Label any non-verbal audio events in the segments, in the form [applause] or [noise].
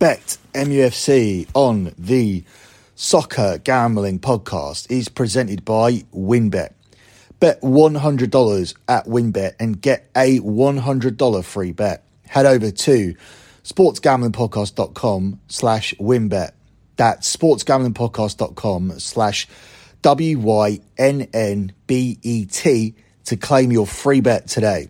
Bet MUFC on the Soccer Gambling Podcast is presented by WynnBET. Bet $100 at WynnBET and get a $100 free bet. Head over to sportsgamblingpodcast.com slash wynnbet. That's sportsgamblingpodcast.com slash W-Y-N-N-B-E-T to claim your free bet today.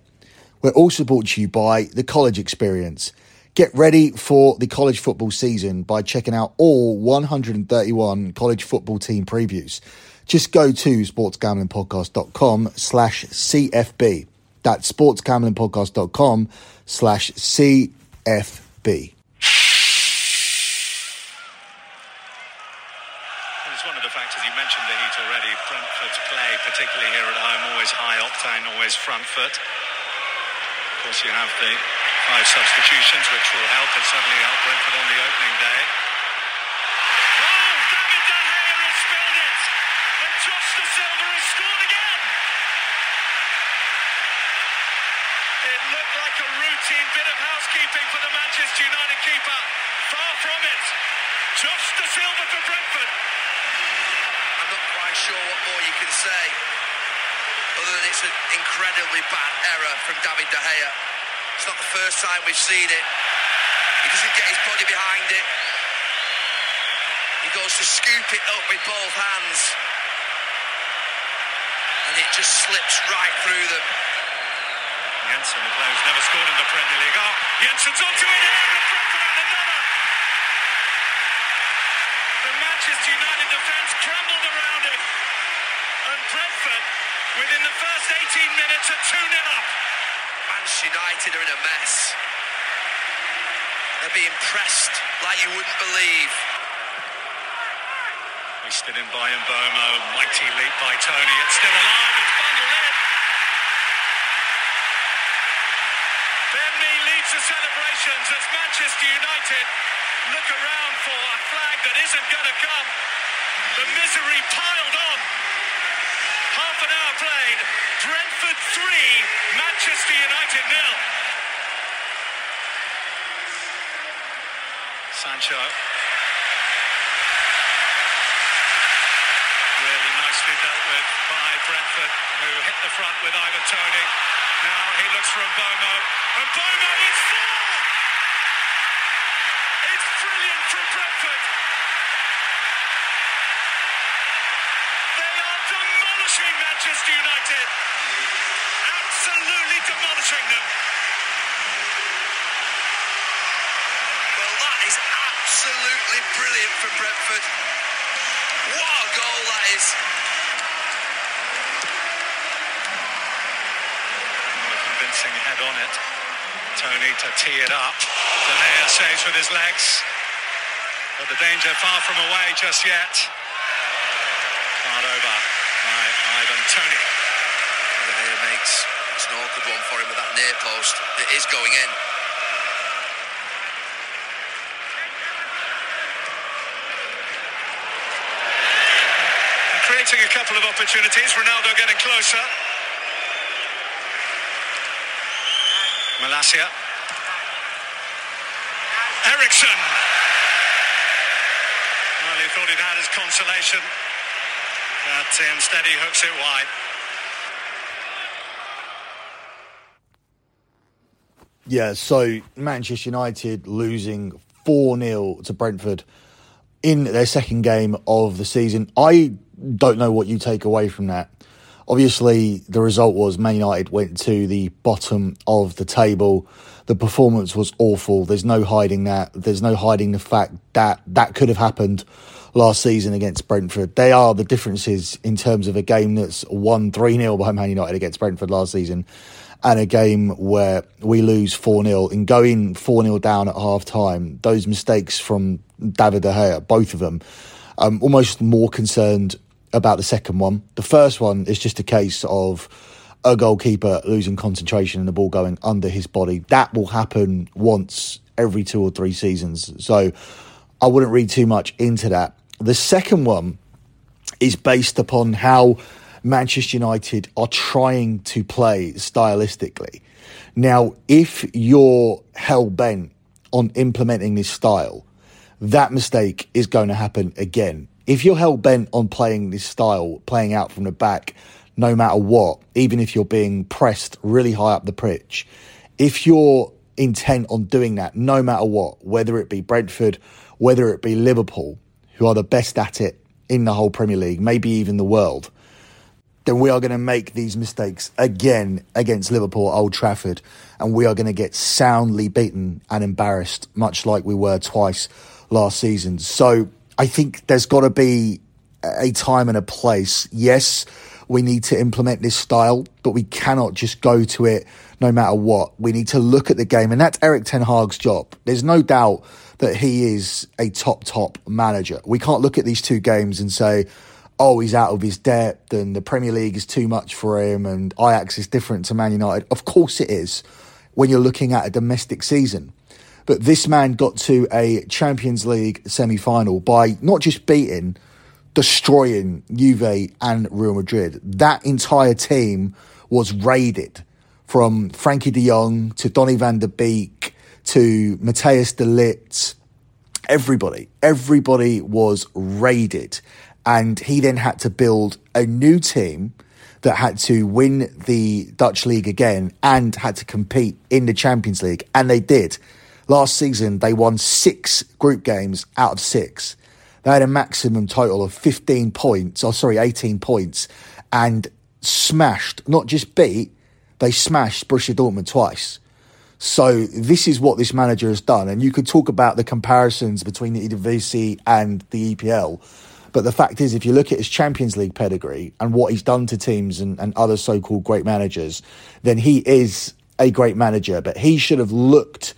We're also brought to you by The College Experience. Get ready for the college football season by checking out all 131 college football team previews. Just go to sportsgamblingpodcast.com slash CFB. That's sportsgamblingpodcast.com slash CFB. It's one of the factors you mentioned the heat already. Brentford's play, particularly here at home, always high octane, always front foot. Of course, you have the five substitutions, which will help. It certainly helped Brentford on the opening day. Oh, David De Gea has spilled it, and Josh De Silva has scored again. It looked like a routine bit of housekeeping for the Manchester United keeper. Far from it. Josh Dasilva for Brentford. I'm not quite sure what more you can say, other than it's an incredibly bad error from David De Gea. It's not the first time we've seen it. He doesn't get his body behind it. He goes to scoop it up with both hands. And it just slips right through them. Jensen, the player who's never scored in the Premier League. Oh, Jensen's onto it and another. The Manchester United defence crumbled around it. And Brentford, within the first 18 minutes, are 2 0 up. United are in a mess. They're being pressed like you wouldn't believe. Hoisted in by Mbeumo, mighty leap by Toney. It's still alive, it's bundled in. Ben leads the celebrations as Manchester United look around for a flag that isn't going to come. The misery piled on. Half an hour played. Brentford 3, Manchester nil. Sancho Really nicely dealt with by Brentford, who hit the front with Ivan Toney. Now he looks for Mbeumo. Mbeumo is four! It's brilliant from Brentford. They are demolishing Manchester United. Absolutely demolishing them. Well, that is absolutely brilliant from Brentford. What a goal that is. A convincing head on it. Toney to tee it up. De Gea saves with his legs. But the danger far from away just yet. Card over by Ivan Toney. Makes it's an awkward one for him with that near post. It is going in. And creating a couple of opportunities. Ronaldo getting closer. Malacia. Eriksen. Well, he thought he'd had his consolation. But uh, instead he hooks it wide. Yeah, so Manchester United losing 4 0 to Brentford in their second game of the season. I don't know what you take away from that. Obviously, the result was Man United went to the bottom of the table. The performance was awful. There's no hiding that. There's no hiding the fact that that could have happened last season against Brentford. They are the differences in terms of a game that's won 3 0 by Man United against Brentford last season and a game where we lose 4 0 and going 4 0 down at half time. Those mistakes from David De Gea, both of them, I'm almost more concerned about the second one. The first one is just a case of a goalkeeper losing concentration and the ball going under his body. That will happen once every two or three seasons. So I wouldn't read too much into that. The second one is based upon how Manchester United are trying to play stylistically. Now, if you're hell bent on implementing this style, that mistake is going to happen again. If you're hell bent on playing this style, playing out from the back, no matter what, even if you're being pressed really high up the pitch, if you're intent on doing that, no matter what, whether it be Brentford, whether it be Liverpool, who are the best at it in the whole Premier League, maybe even the world, then we are going to make these mistakes again against Liverpool at Old Trafford, and we are going to get soundly beaten and embarrassed, much like we were twice last season. So I think there's got to be a time and a place. Yes, we need to implement this style, but we cannot just go to it no matter what. We need to look at the game, and that's Erik Ten Hag's job. There's no doubt that he is a top, top manager. We can't look at these two games and say, oh, he's out of his depth and the Premier League is too much for him and Ajax is different to Man United. Of course it is when you're looking at a domestic season. But this man got to a Champions League semi final by not just beating, destroying Juve and Real Madrid. That entire team was raided from Frenkie de Jong to Donny van de Beek to Matthijs de Ligt. Everybody, everybody was raided. And he then had to build a new team that had to win the Dutch league again and had to compete in the Champions League. And they did. Last season, they won six group games out of six. They had a maximum total of 15 points, or oh, sorry, 18 points, and smashed, not just beat, they smashed Borussia Dortmund twice. So this is what this manager has done. And you could talk about the comparisons between the Eredivisie and the EPL. But the fact is, if you look at his Champions League pedigree and what he's done to teams and, and other so called great managers, then he is a great manager. But he should have looked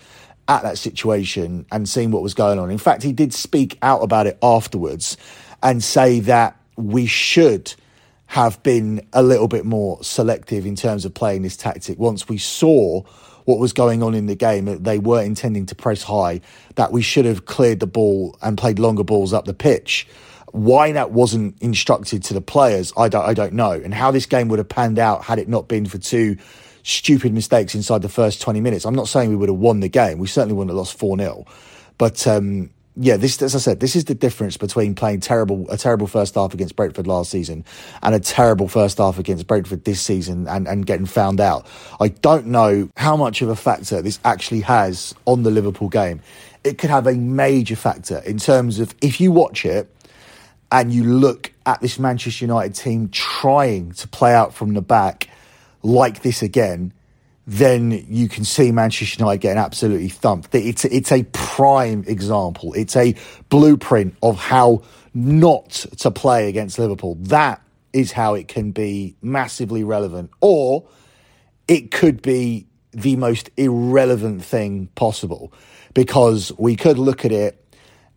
at that situation and seeing what was going on. In fact, he did speak out about it afterwards and say that we should have been a little bit more selective in terms of playing this tactic once we saw what was going on in the game, that they were intending to press high, that we should have cleared the ball and played longer balls up the pitch. Why that wasn't instructed to the players, I don't, I don't know. And how this game would have panned out had it not been for two stupid mistakes inside the first 20 minutes. I'm not saying we would have won the game. We certainly wouldn't have lost 4 0. But um, yeah, this, as I said, this is the difference between playing terrible a terrible first half against Brentford last season and a terrible first half against Brentford this season and, and getting found out. I don't know how much of a factor this actually has on the Liverpool game. It could have a major factor in terms of if you watch it and you look at this Manchester United team trying to play out from the back like this again, then you can see Manchester United getting absolutely thumped. It's it's a prime example. It's a blueprint of how not to play against Liverpool. That is how it can be massively relevant, or it could be the most irrelevant thing possible because we could look at it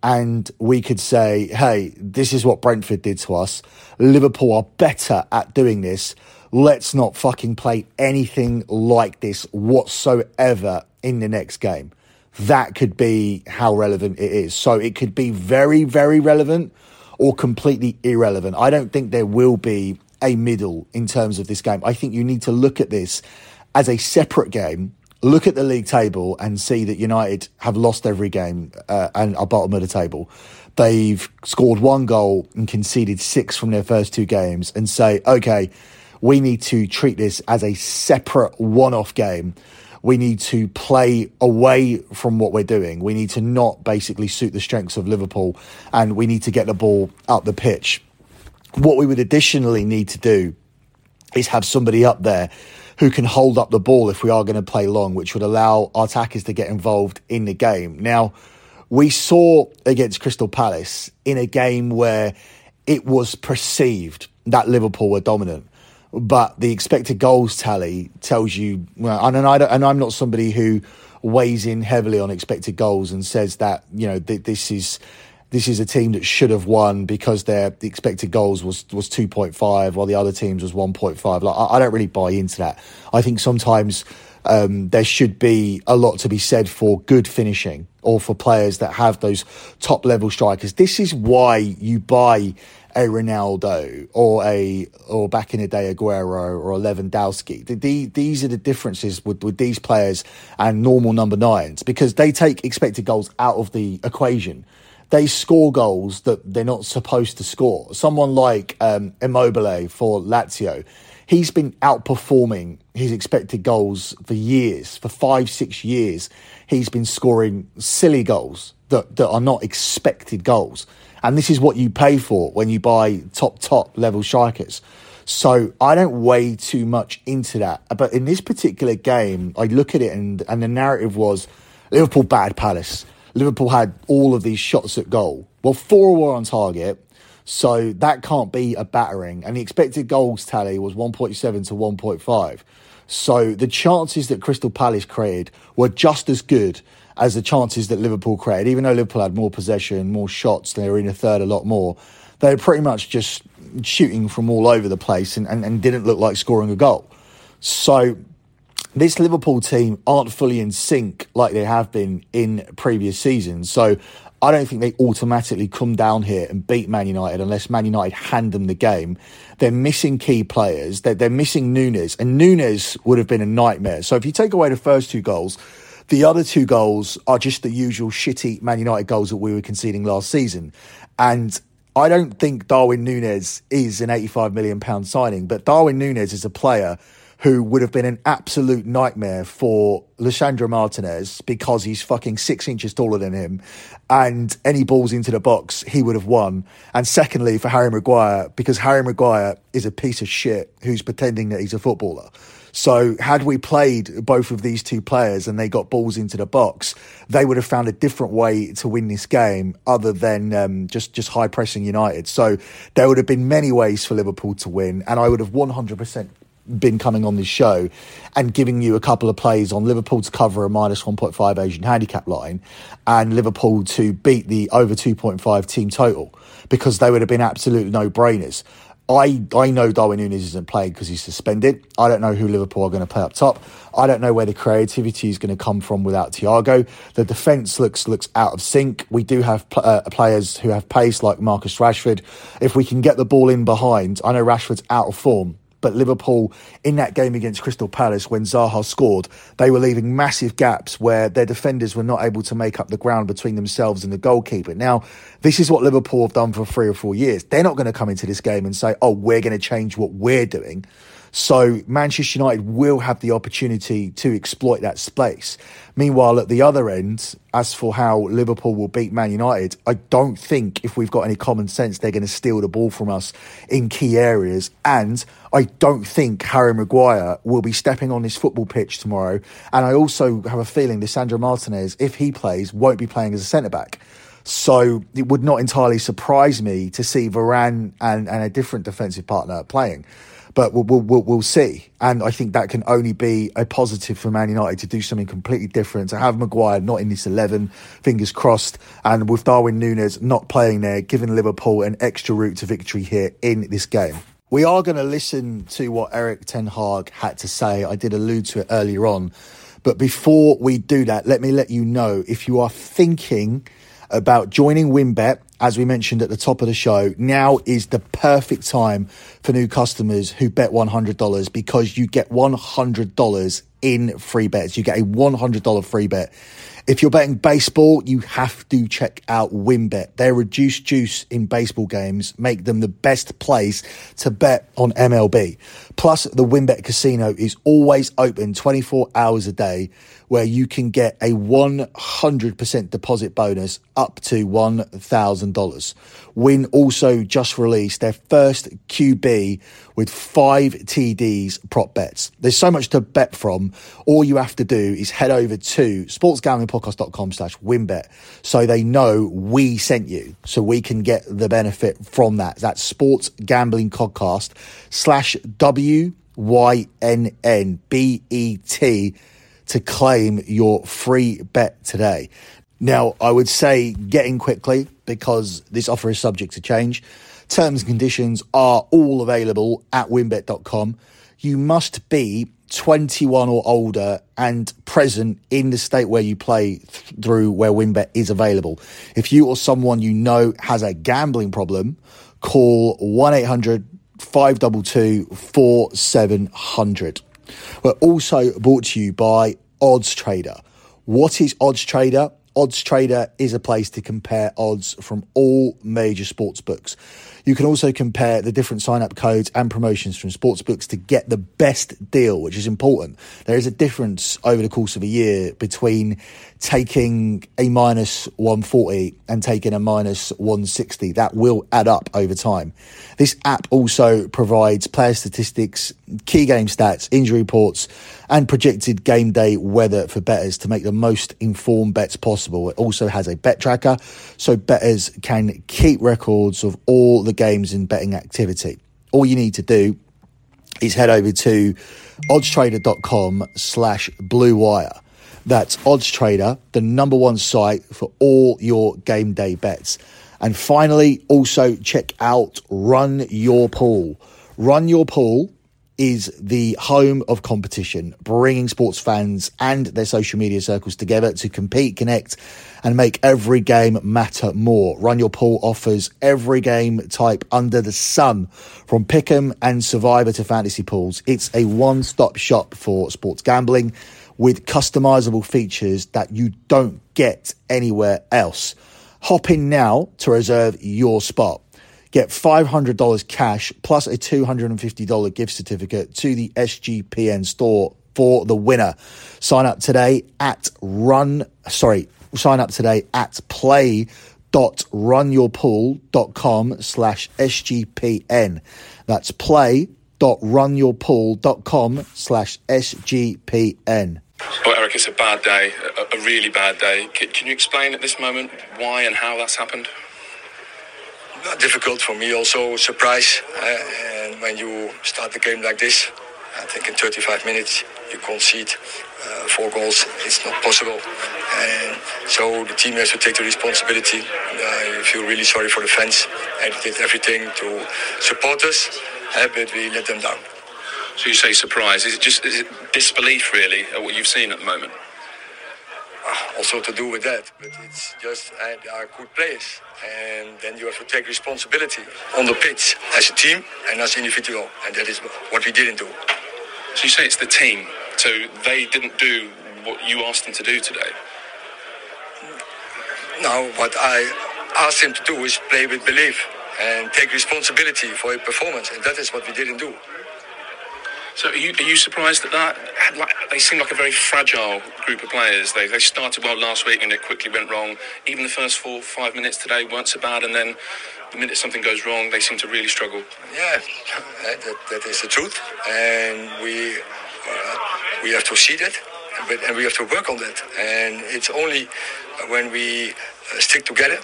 and we could say, hey, this is what Brentford did to us. Liverpool are better at doing this. Let's not fucking play anything like this whatsoever in the next game. That could be how relevant it is. So it could be very, very relevant or completely irrelevant. I don't think there will be a middle in terms of this game. I think you need to look at this as a separate game look at the league table and see that United have lost every game uh, and are bottom of the table. They've scored one goal and conceded six from their first two games, and say, okay, we need to treat this as a separate one off game. We need to play away from what we're doing. We need to not basically suit the strengths of Liverpool, and we need to get the ball up the pitch. What we would additionally need to do is have somebody up there who can hold up the ball if we are going to play long, which would allow our attackers to get involved in the game. Now, we saw against Crystal Palace in a game where it was perceived that Liverpool were dominant. But the expected goals tally tells you, well, and, I and I'm not somebody who weighs in heavily on expected goals and says that, you know, th- this is this is a team that should have won because their the expected goals was was 2.5 while the other teams was 1.5 like I, I don't really buy into that. I think sometimes um, there should be a lot to be said for good finishing or for players that have those top level strikers. This is why you buy a Ronaldo or a or back in the day Aguero or Lewandowski. The, the, these are the differences with, with these players and normal number nines because they take expected goals out of the equation. They score goals that they're not supposed to score. Someone like um, Immobile for Lazio, he's been outperforming his expected goals for years, for five, six years. He's been scoring silly goals that, that are not expected goals. And this is what you pay for when you buy top, top level strikers. So I don't weigh too much into that. Uh, but in this particular game, I look at it and, and the narrative was Liverpool bad Palace. Liverpool had all of these shots at goal. Well, four were on target. So that can't be a battering. And the expected goals tally was 1.7 to 1.5. So the chances that Crystal Palace created were just as good as the chances that Liverpool created, even though Liverpool had more possession, more shots, they were in a third a lot more. They were pretty much just shooting from all over the place and, and, and didn't look like scoring a goal. So this Liverpool team aren't fully in sync like they have been in previous seasons. So I don't think they automatically come down here and beat Man United unless Man United hand them the game. They're missing key players. They're, they're missing Nunez, and Nunez would have been a nightmare. So if you take away the first two goals, the other two goals are just the usual shitty Man United goals that we were conceding last season. And I don't think Darwin Nunez is an £85 million signing, but Darwin Nunez is a player who would have been an absolute nightmare for Lisandro Martinez because he's fucking six inches taller than him. And any balls into the box, he would have won. And secondly, for Harry Maguire, because Harry Maguire is a piece of shit who's pretending that he's a footballer. So had we played both of these two players and they got balls into the box, they would have found a different way to win this game other than um, just just high pressing United. So there would have been many ways for Liverpool to win, and I would have 100% been coming on this show and giving you a couple of plays on Liverpool to cover a minus 1.5 Asian handicap line and Liverpool to beat the over 2.5 team total because they would have been absolute no brainers. I, I know Darwin Nunez isn't playing because he's suspended. I don't know who Liverpool are going to play up top. I don't know where the creativity is going to come from without Thiago. The defence looks looks out of sync. We do have uh, players who have pace like Marcus Rashford. If we can get the ball in behind, I know Rashford's out of form, but Liverpool in that game against Crystal Palace when Zaha scored, they were leaving massive gaps where their defenders were not able to make up the ground between themselves and the goalkeeper. Now, this is what Liverpool have done for three or four years. They're not going to come into this game and say, oh, we're going to change what we're doing. So Manchester United will have the opportunity to exploit that space. Meanwhile, at the other end, as for how Liverpool will beat Man United, I don't think if we've got any common sense, they're going to steal the ball from us in key areas. And I don't think Harry Maguire will be stepping on this football pitch tomorrow. And I also have a feeling Lisandro Martinez, if he plays, won't be playing as a centre back. So it would not entirely surprise me to see Varane and, and a different defensive partner playing but we'll, we'll, we'll, see. And I think that can only be a positive for Man United to do something completely different, to have Maguire not in this 11, fingers crossed, and with Darwin Nunez not playing there, giving Liverpool an extra route to victory here in this game. We are going to listen to what Erik Ten Hag had to say. I did allude to it earlier on. But before we do that, let me let you know if you are thinking about joining WynnBET, as we mentioned at the top of the show, now is the perfect time for new customers who bet $100 because you get $100 in free bets. You get a $100 free bet if you're betting baseball, you have to check out WynnBET. Their reduced juice in baseball games make them the best place to bet on MLB. Plus, the WynnBET casino is always open 24 hours a day where you can get a 100% deposit bonus up to $1,000. Wynn also just released their first QB with five TDs prop bets. There's so much to bet from. All you have to do is head over to sportsgamblingpodcast.com slash wynnbet so they know we sent you so we can get the benefit from that. That's sports gambling podcast slash W Y N N B E T to claim your free bet today. Now, I would say get in quickly because this offer is subject to change. Terms and conditions are all available at wynnbet.com. You must be 21 or older and present in the state where you play th- through where WynnBET is available. If you or someone you know has a gambling problem, call 1 800 522 4700. We're also brought to you by Odds Trader. What is Odds Trader? Odds Trader is a place to compare odds from all major sports books. You can also compare the different sign up codes and promotions from sportsbooks to get the best deal, which is important. There is a difference over the course of a year between taking a minus 140 and taking a minus 160. That will add up over time. This app also provides player statistics, key game stats, injury reports, and projected game day weather for bettors to make the most informed bets possible. It also has a bet tracker so bettors can keep records of all the games and betting activity. All you need to do is head over to oddstrader.com slash blue wire. That's oddstrader, the number one site for all your game day bets. And finally, also check out Run Your Pool. Run Your Pool is the home of competition, bringing sports fans and their social media circles together to compete, connect, and make every game matter more. Run Your Pool offers every game type under the sun, from Pick'em and Survivor to fantasy pools. It's a one-stop shop for sports gambling with customizable features that you don't get anywhere else. Hop in now to reserve your spot. Get $500 cash plus a $250 gift certificate to the SGPN store for the winner. Sign up today at run, sorry, sign up today at play.runyourpool.com slash SGPN. That's play.runyourpool.com slash SGPN. Well, Erik, it's a bad day, a, a really bad day. Can, can you explain at this moment why and how that's happened? Not difficult for me, also surprise. Uh, and when you start the game like this, I think in 35 minutes you concede uh, four goals. It's not possible. And so the team has to take the responsibility. I feel really sorry for the fans. And did everything to support us, uh, but we let them down. So you say surprise. Is it just is it disbelief, really, at what you've seen at the moment? also to do with that. But it's just uh, they are good players, and then you have to take responsibility on the pitch as a team and as individual, and that is what we didn't do. So you say it's the team. So they didn't do what you asked them to do today. Now, what I asked him to do is play with belief and take responsibility for your performance, and that is what we didn't do. So are you, are you surprised at that? Like, they seem like a very fragile group of players. They, they started well last week and it quickly went wrong. Even the first four, five minutes today weren't so bad, and then the minute something goes wrong, they seem to really struggle. Yeah, [laughs] that, that is the truth, and we uh, we have to see that, but, and we have to work on that. And it's only when we uh, stick together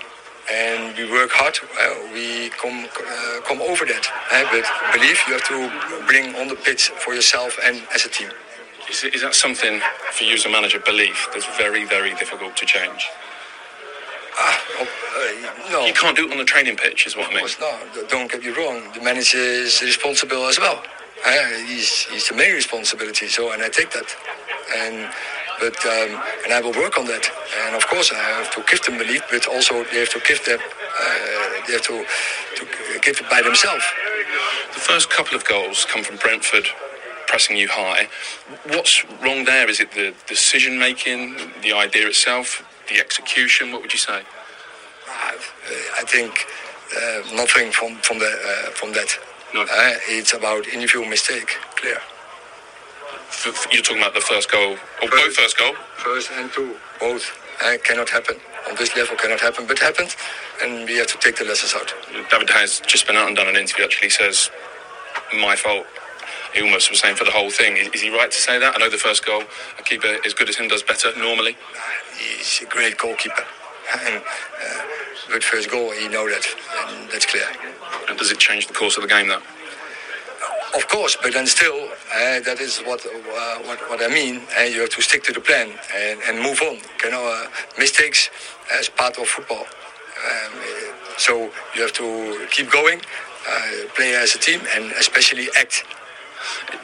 and we work hard, uh, we come uh, come over that. Uh, but believe you have to bring on the pitch for yourself and as a team. Is, is that something for you as a manager, belief, that's very, very difficult to change? Uh, no. You can't do it on the training pitch, is what I mean. Of course, no. Don't get me wrong. The manager is responsible as well. Uh, he's, he's the main responsibility, so, and I take that. And but um, and I will work on that. And of course, I have to give them belief, but also they have to give them, uh, they have to, to give it by themselves. The first couple of goals come from Brentford pressing you high. What's wrong there? Is it the decision making, the idea itself, the execution? What would you say? Uh, I think uh, nothing from from the uh, from that. No. Uh, it's about individual mistake, clear. F- you're talking about the first goal, or both first goal? First and two, both uh, cannot happen on this level. Cannot happen, but happens, and we have to take the lessons out. David has just been out and done an interview. Actually, says my fault. He almost was saying for the whole thing. Is, is he right to say that? I know the first goal, a keeper as good as him does better normally. He's a great goalkeeper, and uh, good first goal. He know that, and that's clear. Does it change the course of the game, though? Of course, but then still, uh, that is what, uh, what what I mean. Uh, you have to stick to the plan and, and move on. You know, uh, mistakes as part of football. Um, so you have to keep going, uh, play as a team, and especially act.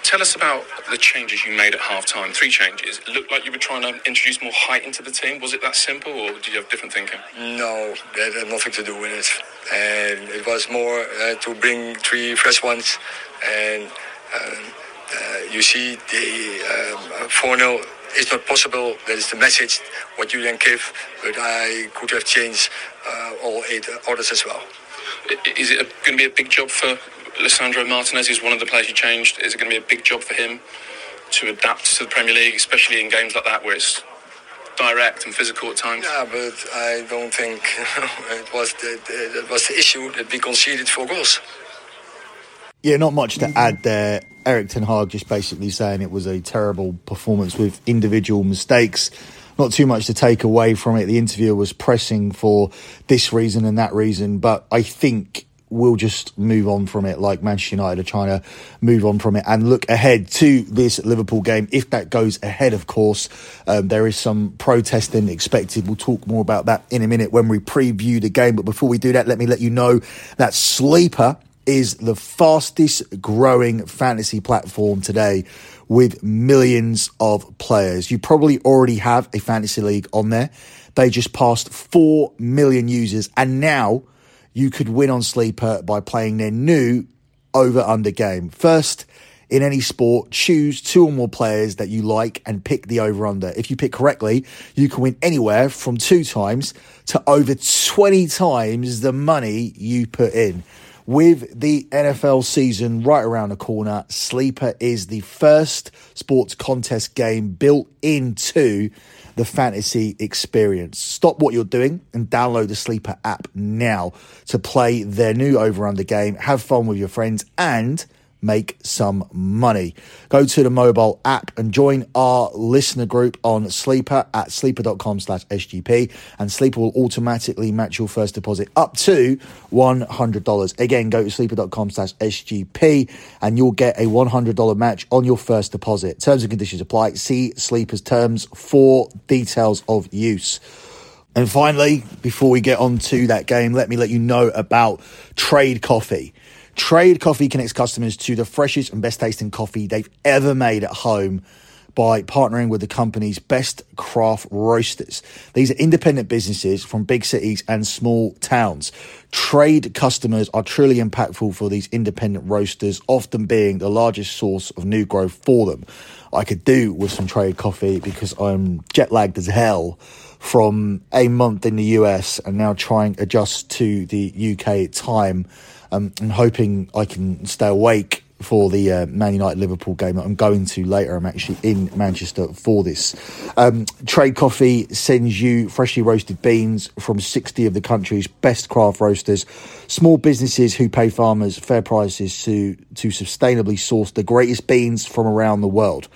Tell us about the changes you made at halftime. Three changes. It looked like you were trying to introduce more height into the team. Was it that simple, or did you have different thinking? No, that had nothing to do with it. And it was more uh, to bring three fresh ones. And um, uh, you see the um, 4 0 is not possible. That is the message, what you then give. But I could have changed uh, all eight orders as well. Is it going to be a big job for Lisandro Martinez? He's one of the players you changed. Is it going to be a big job for him to adapt to the Premier League, especially in games like that where it's direct and physical at times? Yeah, but I don't think [laughs] it was the, the, that was the issue that we conceded four goals. Yeah, not much to add there. Erik Ten Hag just basically saying it was a terrible performance with individual mistakes. Not too much to take away from it. The interviewer was pressing for this reason and that reason, but I think we'll just move on from it like Manchester United are trying to move on from it and look ahead to this Liverpool game. If that goes ahead, of course, um, there is some protesting expected. We'll talk more about that in a minute when we preview the game. But before we do that, let me let you know that Sleeper is the fastest growing fantasy platform today with millions of players. You probably already have a fantasy league on there. They just passed 4 million users and now you could win on Sleeper by playing their new over under game. First, in any sport, choose two or more players that you like and pick the over under. If you pick correctly, you can win anywhere from two times to over 20 times the money you put in. With the NFL season right around the corner, Sleeper is the first sports contest game built into the fantasy experience. Stop what you're doing and download the Sleeper app now to play their new over under game. Have fun with your friends and make some money. Go to the mobile app and join our listener group on Sleeper at sleeper.com slash SGP and Sleeper will automatically match your first deposit up to $100. Again, go to sleeper.com slash SGP and you'll get a $100 match on your first deposit. Terms and conditions apply. See Sleeper's terms for details of use. And finally, before we get on to that game, let me let you know about Trade Coffee. Trade Coffee connects customers to the freshest and best tasting coffee they've ever made at home by partnering with the company's best craft roasters. These are independent businesses from big cities and small towns. Trade customers are truly impactful for these independent roasters, often being the largest source of new growth for them. I could do with some trade coffee because I'm jet lagged as hell from a month in the US and now trying to adjust to the UK time um, I'm hoping I can stay awake for the uh, Man United Liverpool game that I'm going to later. I'm actually in Manchester for this. Um, Trade Coffee sends you freshly roasted beans from 60 of the country's best craft roasters, small businesses who pay farmers fair prices to, to sustainably source the greatest beans from around the world.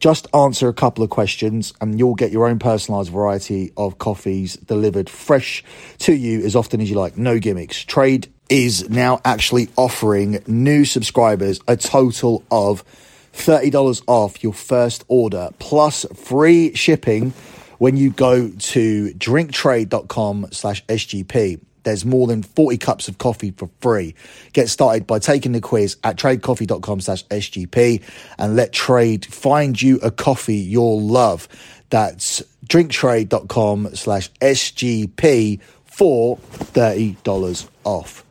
Just answer a couple of questions and you'll get your own personalised variety of coffees delivered fresh to you as often as you like. No gimmicks. Trade is now actually offering new subscribers a total of $30 off your first order plus free shipping when you go to drinktrade.com slash SGP. There's more than 40 cups of coffee for free. Get started by taking the quiz at tradecoffee.com slash SGP and let Trade find you a coffee you'll love. That's drinktrade.com slash SGP for $30 off.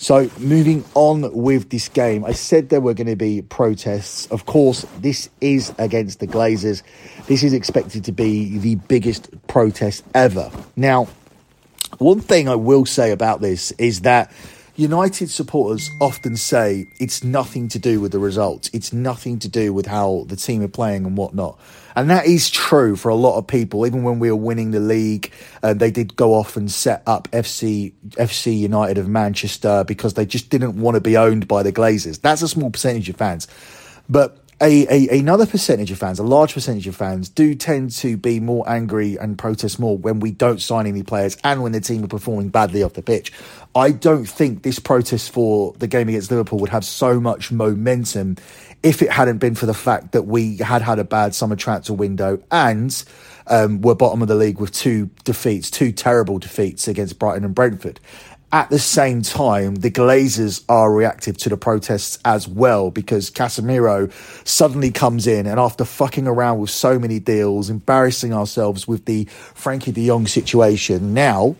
So, moving on with this game, I said there were going to be protests. Of course, this is against the Glazers. This is expected to be the biggest protest ever. Now, one thing I will say about this is that United supporters often say it's nothing to do with the results, it's nothing to do with how the team are playing and whatnot. And that is true for a lot of people. Even when we were winning the league, uh, they did go off and set up FC FC United of Manchester because they just didn't want to be owned by the Glazers. That's a small percentage of fans, but a, a, another percentage of fans, a large percentage of fans, do tend to be more angry and protest more when we don't sign any players and when the team are performing badly off the pitch. I don't think this protest for the game against Liverpool would have so much momentum if it hadn't been for the fact that we had had a bad summer transfer window and um, were bottom of the league with two defeats, two terrible defeats against Brighton and Brentford. At the same time, the Glazers are reactive to the protests as well because Casemiro suddenly comes in and after fucking around with so many deals, embarrassing ourselves with the Frenkie de Jong situation, now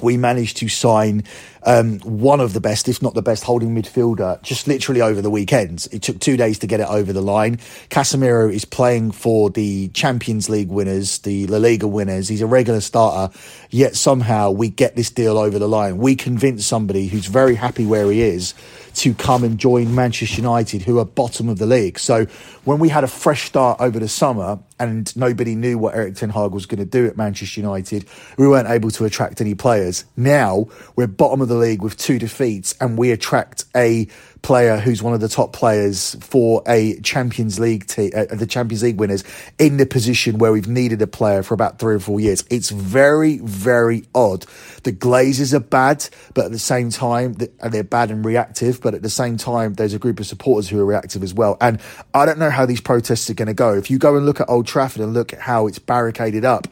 we managed to sign um, one of the best, if not the best, holding midfielder just literally over the weekend. It took two days to get it over the line. Casemiro is playing for the Champions League winners, the La Liga winners. He's a regular starter, yet somehow we get this deal over the line. We convince somebody who's very happy where he is to come and join Manchester United, who are bottom of the league. So when we had a fresh start over the summer and nobody knew what Erik Ten Hag was going to do at Manchester United, we weren't able to attract any players. Now we're bottom of the league with two defeats and we attract a player who's one of the top players for a Champions League team, uh, the Champions League winners, in the position where we've needed a player for about three or four years. It's very, very odd. The Glazers are bad, but at the same time, they're bad and reactive, but at the same time, there's a group of supporters who are reactive as well. And I don't know how these protests are going to go. If you go and look at Old Trafford and look at how it's barricaded up,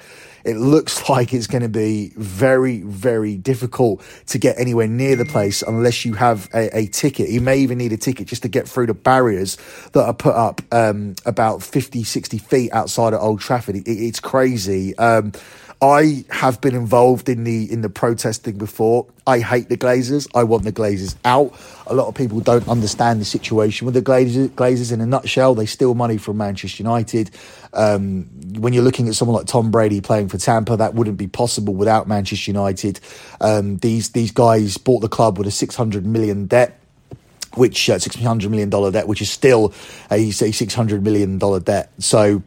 it looks [laughs] like it's going to be very, very difficult to get anywhere near the place unless you have a, a ticket. You may even need a ticket just to get through the barriers that are put up um, about 50, 60 feet outside of Old Trafford. It, it's crazy. Um, I have been involved in the in the protesting before. I hate the Glazers. I want the Glazers out. A lot of people don't understand the situation with the Glazers. Glazers in a nutshell, they steal money from Manchester United. Um, when you're looking at someone like Tom Brady playing for Tampa, that wouldn't be possible without Manchester United. Um, these these guys bought the club with a 600 million debt which uh, six hundred million dollar debt, which is still a six hundred million dollar debt. So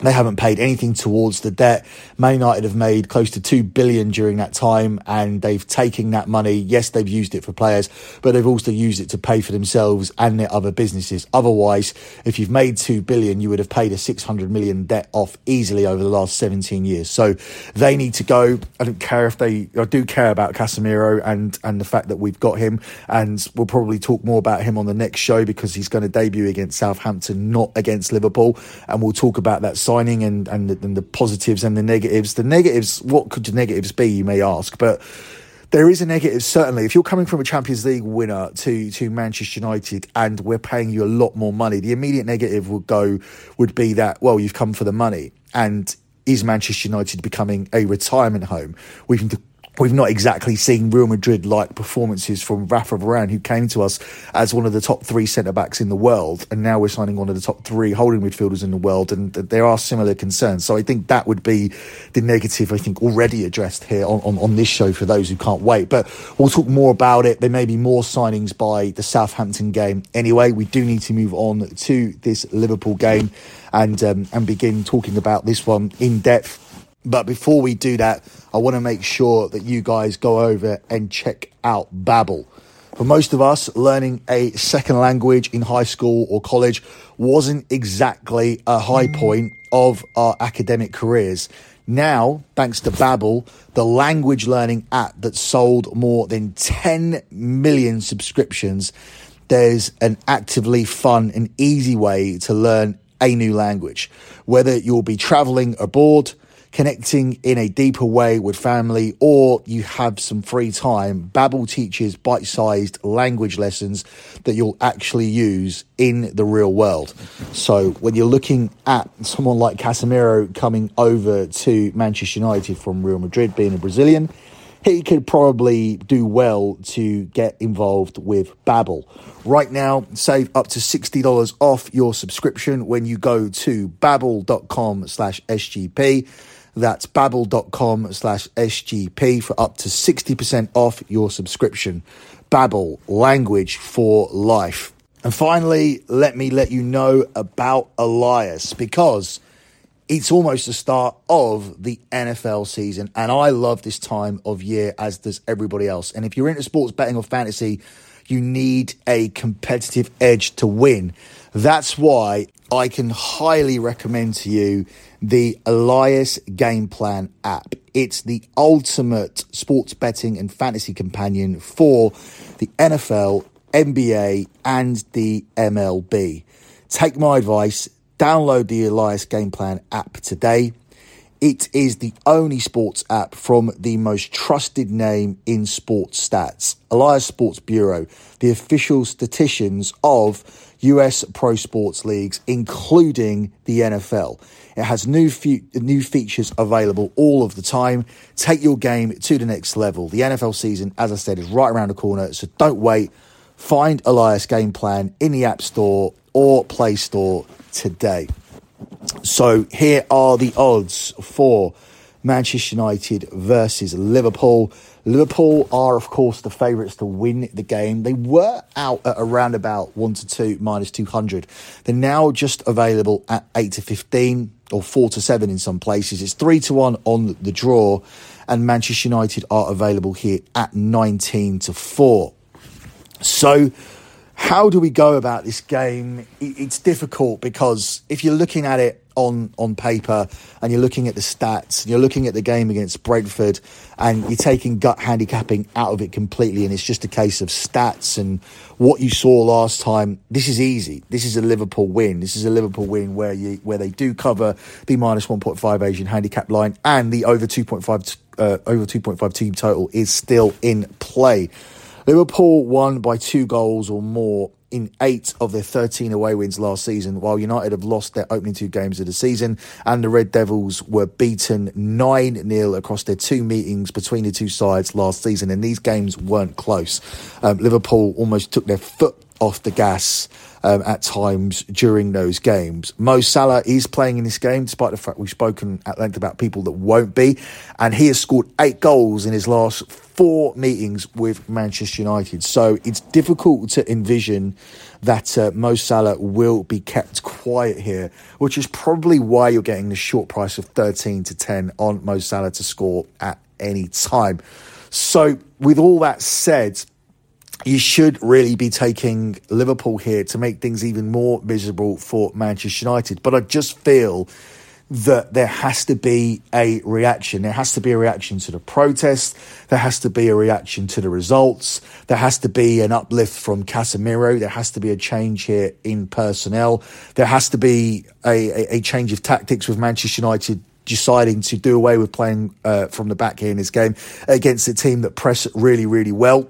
they haven't paid anything towards the debt. Man United have made close to two billion during that time, and they've taken that money. Yes, they've used it for players, but they've also used it to pay for themselves and their other businesses. Otherwise, if you've made two billion, you would have paid a six hundred million debt off easily over the last seventeen years. So they need to go. I don't care if they. I do care about Casemiro and and the fact that we've got him, and we'll probably talk more about him on the next show because he's going to debut against Southampton, not against Liverpool, and we'll talk about that signing and and the, and the positives and the negatives. The negatives, what could the negatives be? You may ask, but there is a negative certainly if you're coming from a champions league winner to to manchester united and we're paying you a lot more money the immediate negative would go would be that well you've come for the money and is manchester united becoming a retirement home we've We've not exactly seen Real Madrid like performances from Rafa Varane, who came to us as one of the top three centre backs in the world, and now we're signing one of the top three holding midfielders in the world, and there are similar concerns. So I think that would be the negative, I think, already addressed here on, on, on this show for those who can't wait. But we'll talk more about it. There may be more signings by the Southampton game. Anyway, we do need to move on to this Liverpool game and um, and begin talking about this one in depth. But before we do that, I want to make sure that you guys go over and check out Babbel. For most of us, learning a second language in high school or college wasn't exactly a high point of our academic careers. Now, thanks to Babbel, the language learning app that sold more than 10 million subscriptions, there's an actively fun and easy way to learn a new language. Whether you'll be traveling abroad, connecting in a deeper way with family, or you have some free time, Babbel teaches bite-sized language lessons that you'll actually use in the real world. So when you're looking at someone like Casemiro coming over to Manchester United from Real Madrid, being a Brazilian, he could probably do well to get involved with Babbel. Right now, save up to $60 off your subscription when you go to babbel.com slash SGP. That's babbel.com slash SGP for up to 60% off your subscription. Babbel, language for life. And finally, let me let you know about Elias because it's almost the start of the NFL season. And I love this time of year, as does everybody else. And if you're into sports betting or fantasy, you need a competitive edge to win. That's why I can highly recommend to you the Elias Game Plan app. It's the ultimate sports betting and fantasy companion for the NFL, NBA, and the MLB. Take my advice, download the Elias Game Plan app today. it is the only sports app from the most trusted name in sports stats, Elias Sports Bureau, the official statisticians of US pro sports leagues, including the NFL. It has new fe- new features available all of the time. Take your game to the next level. The NFL season, as I said, is right around the corner, so don't wait. Find Elias Game Plan in the App Store or Play Store today. So here are the odds for Manchester United versus Liverpool. Liverpool are, of course, the favourites to win the game. They were out at around about 1 to 2 minus 200. They're now just available at 8 to 15 or 4 to 7 in some places. It's 3 to 1 on the draw, and Manchester United are available here at 19 to 4. So, how do we go about this game? It's difficult because if you're looking at it on on paper and you're looking at the stats, and you're looking at the game against Brentford, and you're taking gut handicapping out of it completely, and it's just a case of stats and what you saw last time. This is easy. This is a Liverpool win. This is a Liverpool win where you where they do cover the minus one point five Asian handicap line and the over two point five uh, over two point five team total is still in play. Liverpool won by two goals or more in eight of their 13 away wins last season, while United have lost their opening two games of the season, and the Red Devils were beaten 9 0 across their two meetings between the two sides last season, and these games weren't close. Um, Liverpool almost took their foot off the gas um, at times during those games. Mo Salah is playing in this game, despite the fact we've spoken at length about people that won't be, and he has scored eight goals in his last four meetings with Manchester United. So it's difficult to envision that uh, Mo Salah will be kept quiet here, which is probably why you're getting the short price of 13 to 10 on Mo Salah to score at any time. So, with all that said, you should really be taking Liverpool here to make things even more miserable for Manchester United. But I just feel that there has to be a reaction. There has to be a reaction to the protest. There has to be a reaction to the results. There has to be an uplift from Casemiro. There has to be a change here in personnel. There has to be a, a, a change of tactics with Manchester United deciding to do away with playing uh, from the back here in this game against a team that press really, really well.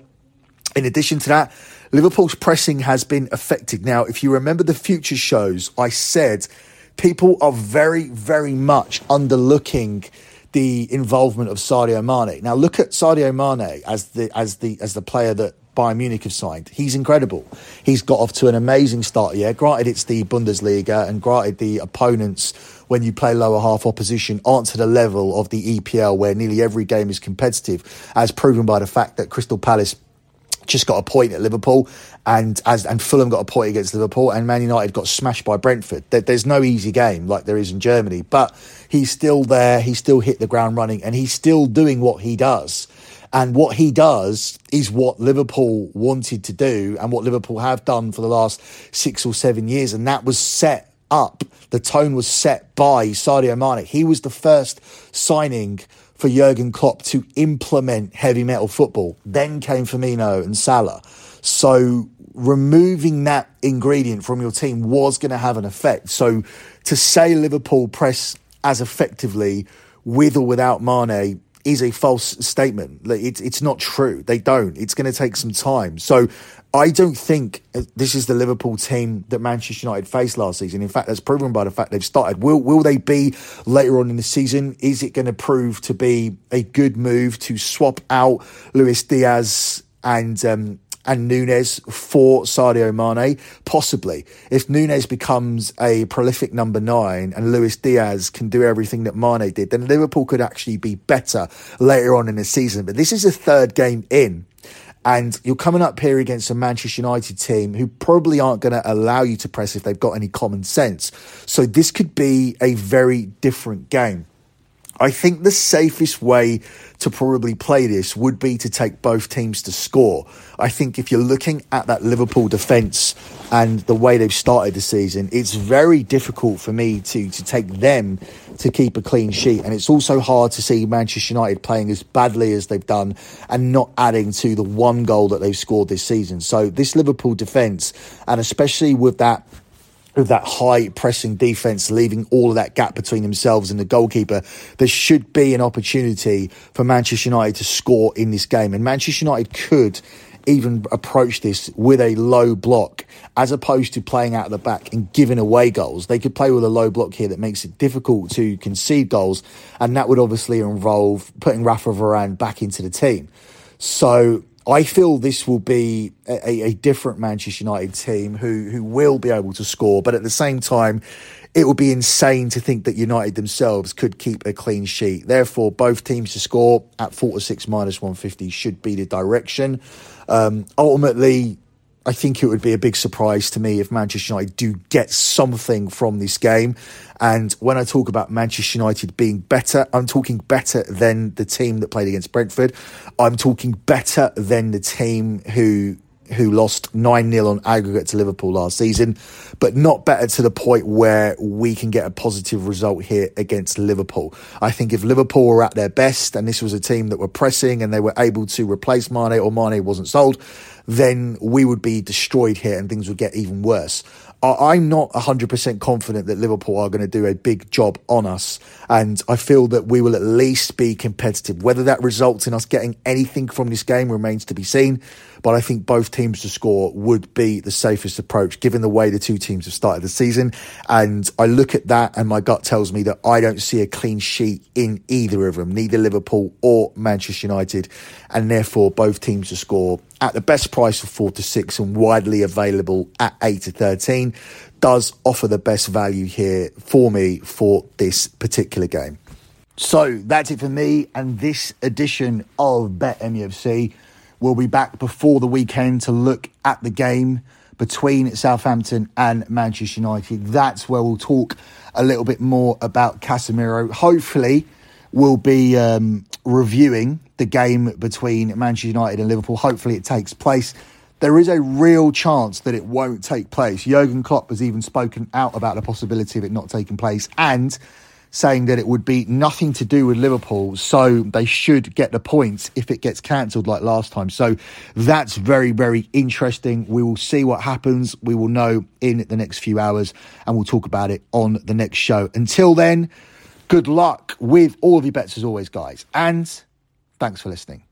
In addition to that, Liverpool's pressing has been affected. Now, if you remember the future shows, I said people are very, very much underlooking the involvement of Sadio Mane. Now, look at Sadio Mane as the as the as the player that Bayern Munich have signed. He's incredible. He's got off to an amazing start. Yeah, granted it's the Bundesliga, and granted the opponents when you play lower half opposition aren't to the level of the EPL, where nearly every game is competitive, as proven by the fact that Crystal Palace just got a point at Liverpool, and as and Fulham got a point against Liverpool, and Man United got smashed by Brentford. There, there's no easy game like there is in Germany, but he's still there. He still hit the ground running, and he's still doing what he does. And what he does is what Liverpool wanted to do, and what Liverpool have done for the last six or seven years, and that was set up. The tone was set by Sadio Mane. He was the first signing for Jurgen Klopp to implement heavy metal football. Then came Firmino and Salah. So removing that ingredient from your team was going to have an effect. So to say Liverpool press as effectively with or without Mane is a false statement. It's it's not true. They don't. It's going to take some time. So I don't think this is the Liverpool team that Manchester United faced last season. In fact, that's proven by the fact they've started. Will will they be later on in the season? Is it going to prove to be a good move to swap out Luis Diaz and um, and Nunez for Sadio Mane? Possibly. If Nunez becomes a prolific number nine and Luis Diaz can do everything that Mane did, then Liverpool could actually be better later on in the season. But this is a third game in. And you're coming up here against a Manchester United team who probably aren't going to allow you to press if they've got any common sense. So this could be a very different game. I think the safest way to probably play this would be to take both teams to score. I think if you're looking at that Liverpool defence and the way they've started the season, it's very difficult for me to to take them to keep a clean sheet. And it's also hard to see Manchester United playing as badly as they've done and not adding to the one goal that they've scored this season. So this Liverpool defence, and especially with that with that high pressing defense, leaving all of that gap between themselves and the goalkeeper, there should be an opportunity for Manchester United to score in this game. And Manchester United could even approach this with a low block as opposed to playing out of the back and giving away goals. They could play with a low block here that makes it difficult to concede goals. And that would obviously involve putting Rafa Varane back into the team. So I feel this will be a, a, different Manchester United team who who will be able to score, but at the same time, it would be insane to think that United themselves could keep a clean sheet. Therefore, both teams to score at four to six minus one fifty should be the direction. Um, ultimately, I think it would be a big surprise to me if Manchester United do get something from this game. And when I talk about Manchester United being better, I'm talking better than the team that played against Brentford. I'm talking better than the team who who lost 9 0 on aggregate to Liverpool last season, but not better to the point where we can get a positive result here against Liverpool. I think if Liverpool were at their best and this was a team that were pressing and they were able to replace Mane or Mane wasn't sold, then we would be destroyed here and things would get even worse. I'm not 100% confident that Liverpool are going to do a big job on us. And I feel that we will at least be competitive. Whether that results in us getting anything from this game remains to be seen. But I think both teams to score would be the safest approach given the way the two teams have started the season. And I look at that and my gut tells me that I don't see a clean sheet in either of them, neither Liverpool or Manchester United. And therefore, both teams to score at the best price of four to six and widely available at eight to 13 does offer the best value here for me for this particular game. So that's it for me and this edition of Bet MUFC. We'll be back before the weekend to look at the game between Southampton and Manchester United. That's where we'll talk a little bit more about Casemiro. Hopefully, we'll be um, reviewing the game between Manchester United and Liverpool. Hopefully, it takes place. There is a real chance that it won't take place. Jurgen Klopp has even spoken out about the possibility of it not taking place and saying that it would be nothing to do with Liverpool, so they should get the points if it gets cancelled like last time. So that's very, very interesting. We will see what happens. We will know in the next few hours and we'll talk about it on the next show. Until then, good luck with all of your bets as always, guys. And Thanks for listening.